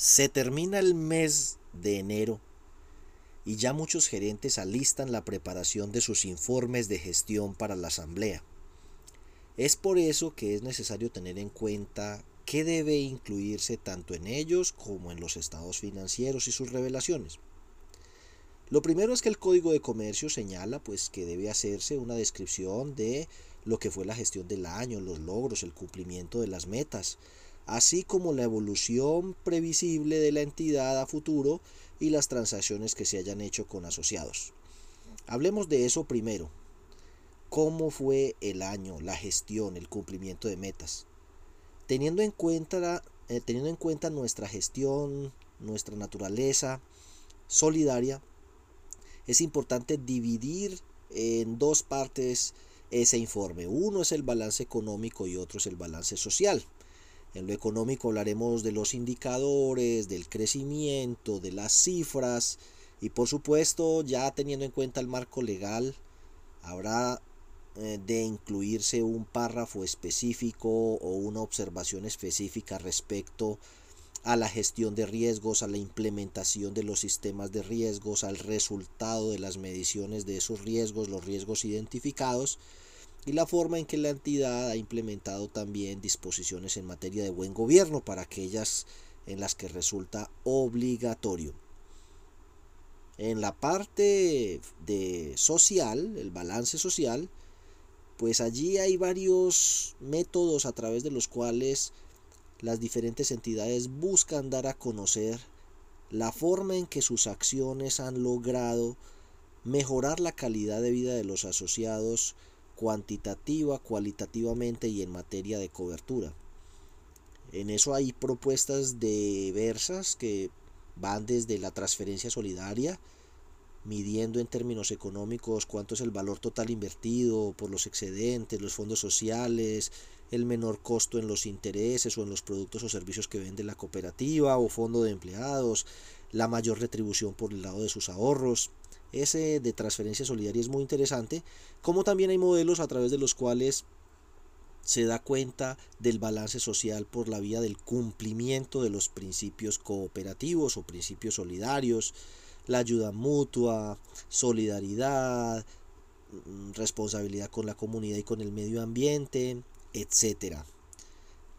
Se termina el mes de enero y ya muchos gerentes alistan la preparación de sus informes de gestión para la asamblea. Es por eso que es necesario tener en cuenta qué debe incluirse tanto en ellos como en los estados financieros y sus revelaciones. Lo primero es que el Código de Comercio señala pues que debe hacerse una descripción de lo que fue la gestión del año, los logros, el cumplimiento de las metas, así como la evolución previsible de la entidad a futuro y las transacciones que se hayan hecho con asociados. Hablemos de eso primero. ¿Cómo fue el año, la gestión, el cumplimiento de metas? Teniendo en cuenta, eh, teniendo en cuenta nuestra gestión, nuestra naturaleza solidaria, es importante dividir en dos partes ese informe. Uno es el balance económico y otro es el balance social. En lo económico hablaremos de los indicadores, del crecimiento, de las cifras y por supuesto ya teniendo en cuenta el marco legal habrá eh, de incluirse un párrafo específico o una observación específica respecto a la gestión de riesgos, a la implementación de los sistemas de riesgos, al resultado de las mediciones de esos riesgos, los riesgos identificados y la forma en que la entidad ha implementado también disposiciones en materia de buen gobierno para aquellas en las que resulta obligatorio. En la parte de social, el balance social, pues allí hay varios métodos a través de los cuales las diferentes entidades buscan dar a conocer la forma en que sus acciones han logrado mejorar la calidad de vida de los asociados cuantitativa, cualitativamente y en materia de cobertura. En eso hay propuestas diversas que van desde la transferencia solidaria, midiendo en términos económicos cuánto es el valor total invertido por los excedentes, los fondos sociales, el menor costo en los intereses o en los productos o servicios que vende la cooperativa o fondo de empleados, la mayor retribución por el lado de sus ahorros, ese de transferencia solidaria es muy interesante, como también hay modelos a través de los cuales se da cuenta del balance social por la vía del cumplimiento de los principios cooperativos o principios solidarios, la ayuda mutua, solidaridad, mm, responsabilidad con la comunidad y con el medio ambiente, etc.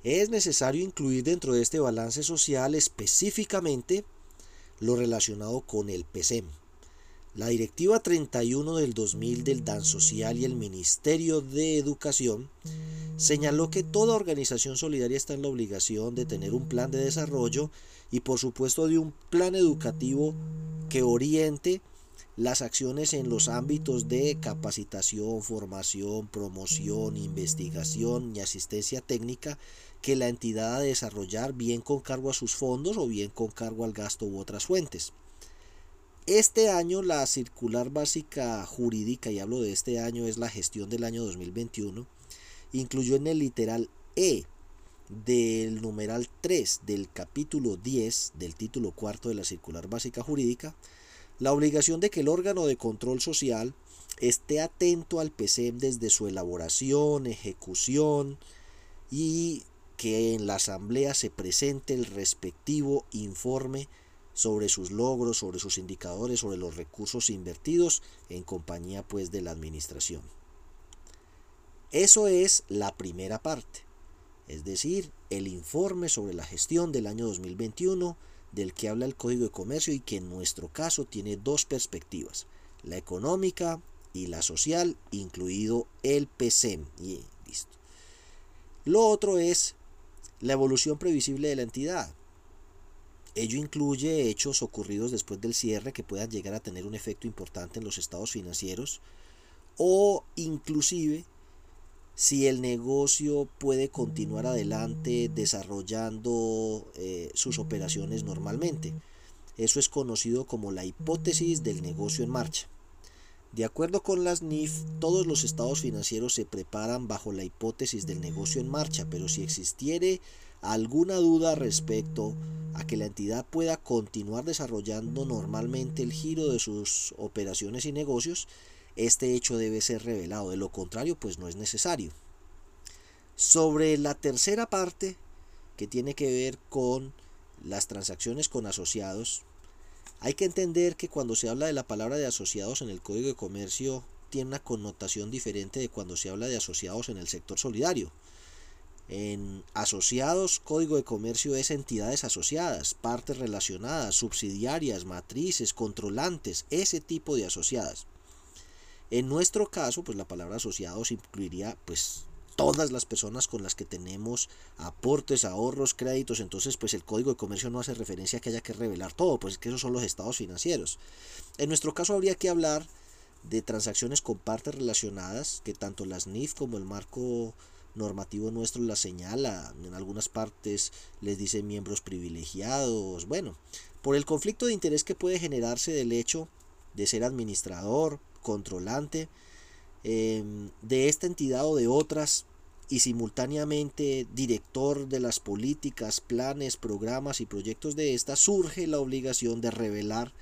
Es necesario incluir dentro de este balance social específicamente lo relacionado con el PCM. La Directiva 31 del 2000 del DAN Social y el Ministerio de Educación señaló que toda organización solidaria está en la obligación de tener un plan de desarrollo y por supuesto de un plan educativo que oriente las acciones en los ámbitos de capacitación, formación, promoción, investigación y asistencia técnica que la entidad ha de desarrollar bien con cargo a sus fondos o bien con cargo al gasto u otras fuentes. Este año la circular básica jurídica, y hablo de este año, es la gestión del año 2021, incluyó en el literal E del numeral 3 del capítulo 10 del título cuarto de la circular básica jurídica la obligación de que el órgano de control social esté atento al PCM desde su elaboración, ejecución y que en la asamblea se presente el respectivo informe sobre sus logros, sobre sus indicadores, sobre los recursos invertidos en compañía pues de la administración. Eso es la primera parte, es decir, el informe sobre la gestión del año 2021 del que habla el Código de Comercio y que en nuestro caso tiene dos perspectivas, la económica y la social, incluido el PCM. Y listo. Lo otro es la evolución previsible de la entidad. Ello incluye hechos ocurridos después del cierre que puedan llegar a tener un efecto importante en los estados financieros o inclusive si el negocio puede continuar adelante desarrollando eh, sus operaciones normalmente. Eso es conocido como la hipótesis del negocio en marcha. De acuerdo con las NIF, todos los estados financieros se preparan bajo la hipótesis del negocio en marcha, pero si existiere alguna duda respecto a que la entidad pueda continuar desarrollando normalmente el giro de sus operaciones y negocios, este hecho debe ser revelado, de lo contrario pues no es necesario. Sobre la tercera parte, que tiene que ver con las transacciones con asociados, hay que entender que cuando se habla de la palabra de asociados en el Código de Comercio tiene una connotación diferente de cuando se habla de asociados en el sector solidario. En asociados, Código de Comercio es entidades asociadas, partes relacionadas, subsidiarias, matrices, controlantes, ese tipo de asociadas. En nuestro caso, pues la palabra asociados incluiría pues todas las personas con las que tenemos aportes, ahorros, créditos, entonces pues el código de comercio no hace referencia a que haya que revelar todo, pues es que esos son los estados financieros. En nuestro caso habría que hablar de transacciones con partes relacionadas, que tanto las NIF como el marco normativo nuestro las señala, en algunas partes les dice miembros privilegiados, bueno, por el conflicto de interés que puede generarse del hecho de ser administrador, controlante, Em, de esta entidad o de otras y simultáneamente director de las políticas, planes, programas y proyectos de esta, surge la obligación de revelar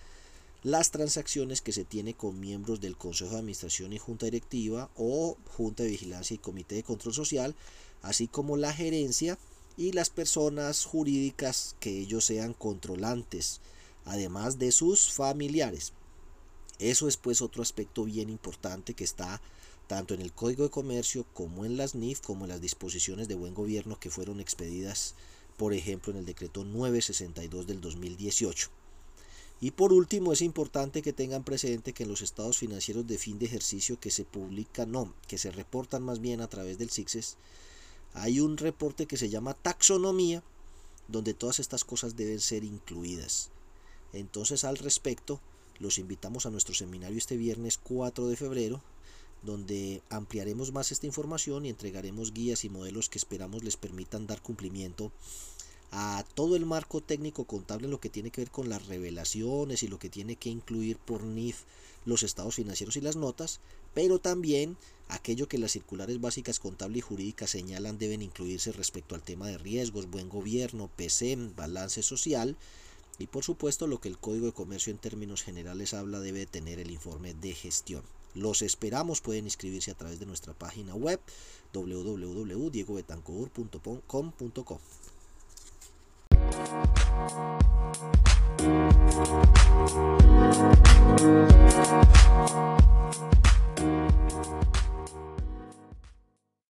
las transacciones que se tiene con miembros del Consejo de Administración y Junta Directiva o Junta de Vigilancia y Comité de Control Social, así como la gerencia y las personas jurídicas que ellos sean controlantes, además de sus familiares. Eso es pues otro aspecto bien importante que está tanto en el Código de Comercio como en las NIF, como en las disposiciones de buen gobierno que fueron expedidas, por ejemplo, en el decreto 962 del 2018. Y por último, es importante que tengan presente que en los estados financieros de fin de ejercicio que se publican, no, que se reportan más bien a través del CICSES, hay un reporte que se llama taxonomía, donde todas estas cosas deben ser incluidas. Entonces, al respecto, los invitamos a nuestro seminario este viernes 4 de febrero, donde ampliaremos más esta información y entregaremos guías y modelos que esperamos les permitan dar cumplimiento a todo el marco técnico contable en lo que tiene que ver con las revelaciones y lo que tiene que incluir por NIF los estados financieros y las notas, pero también aquello que las circulares básicas contable y jurídicas señalan deben incluirse respecto al tema de riesgos, buen gobierno, PCM, balance social, y por supuesto lo que el Código de Comercio en términos generales habla debe tener el informe de gestión. Los esperamos, pueden inscribirse a través de nuestra página web www.diegobetancourt.com.co.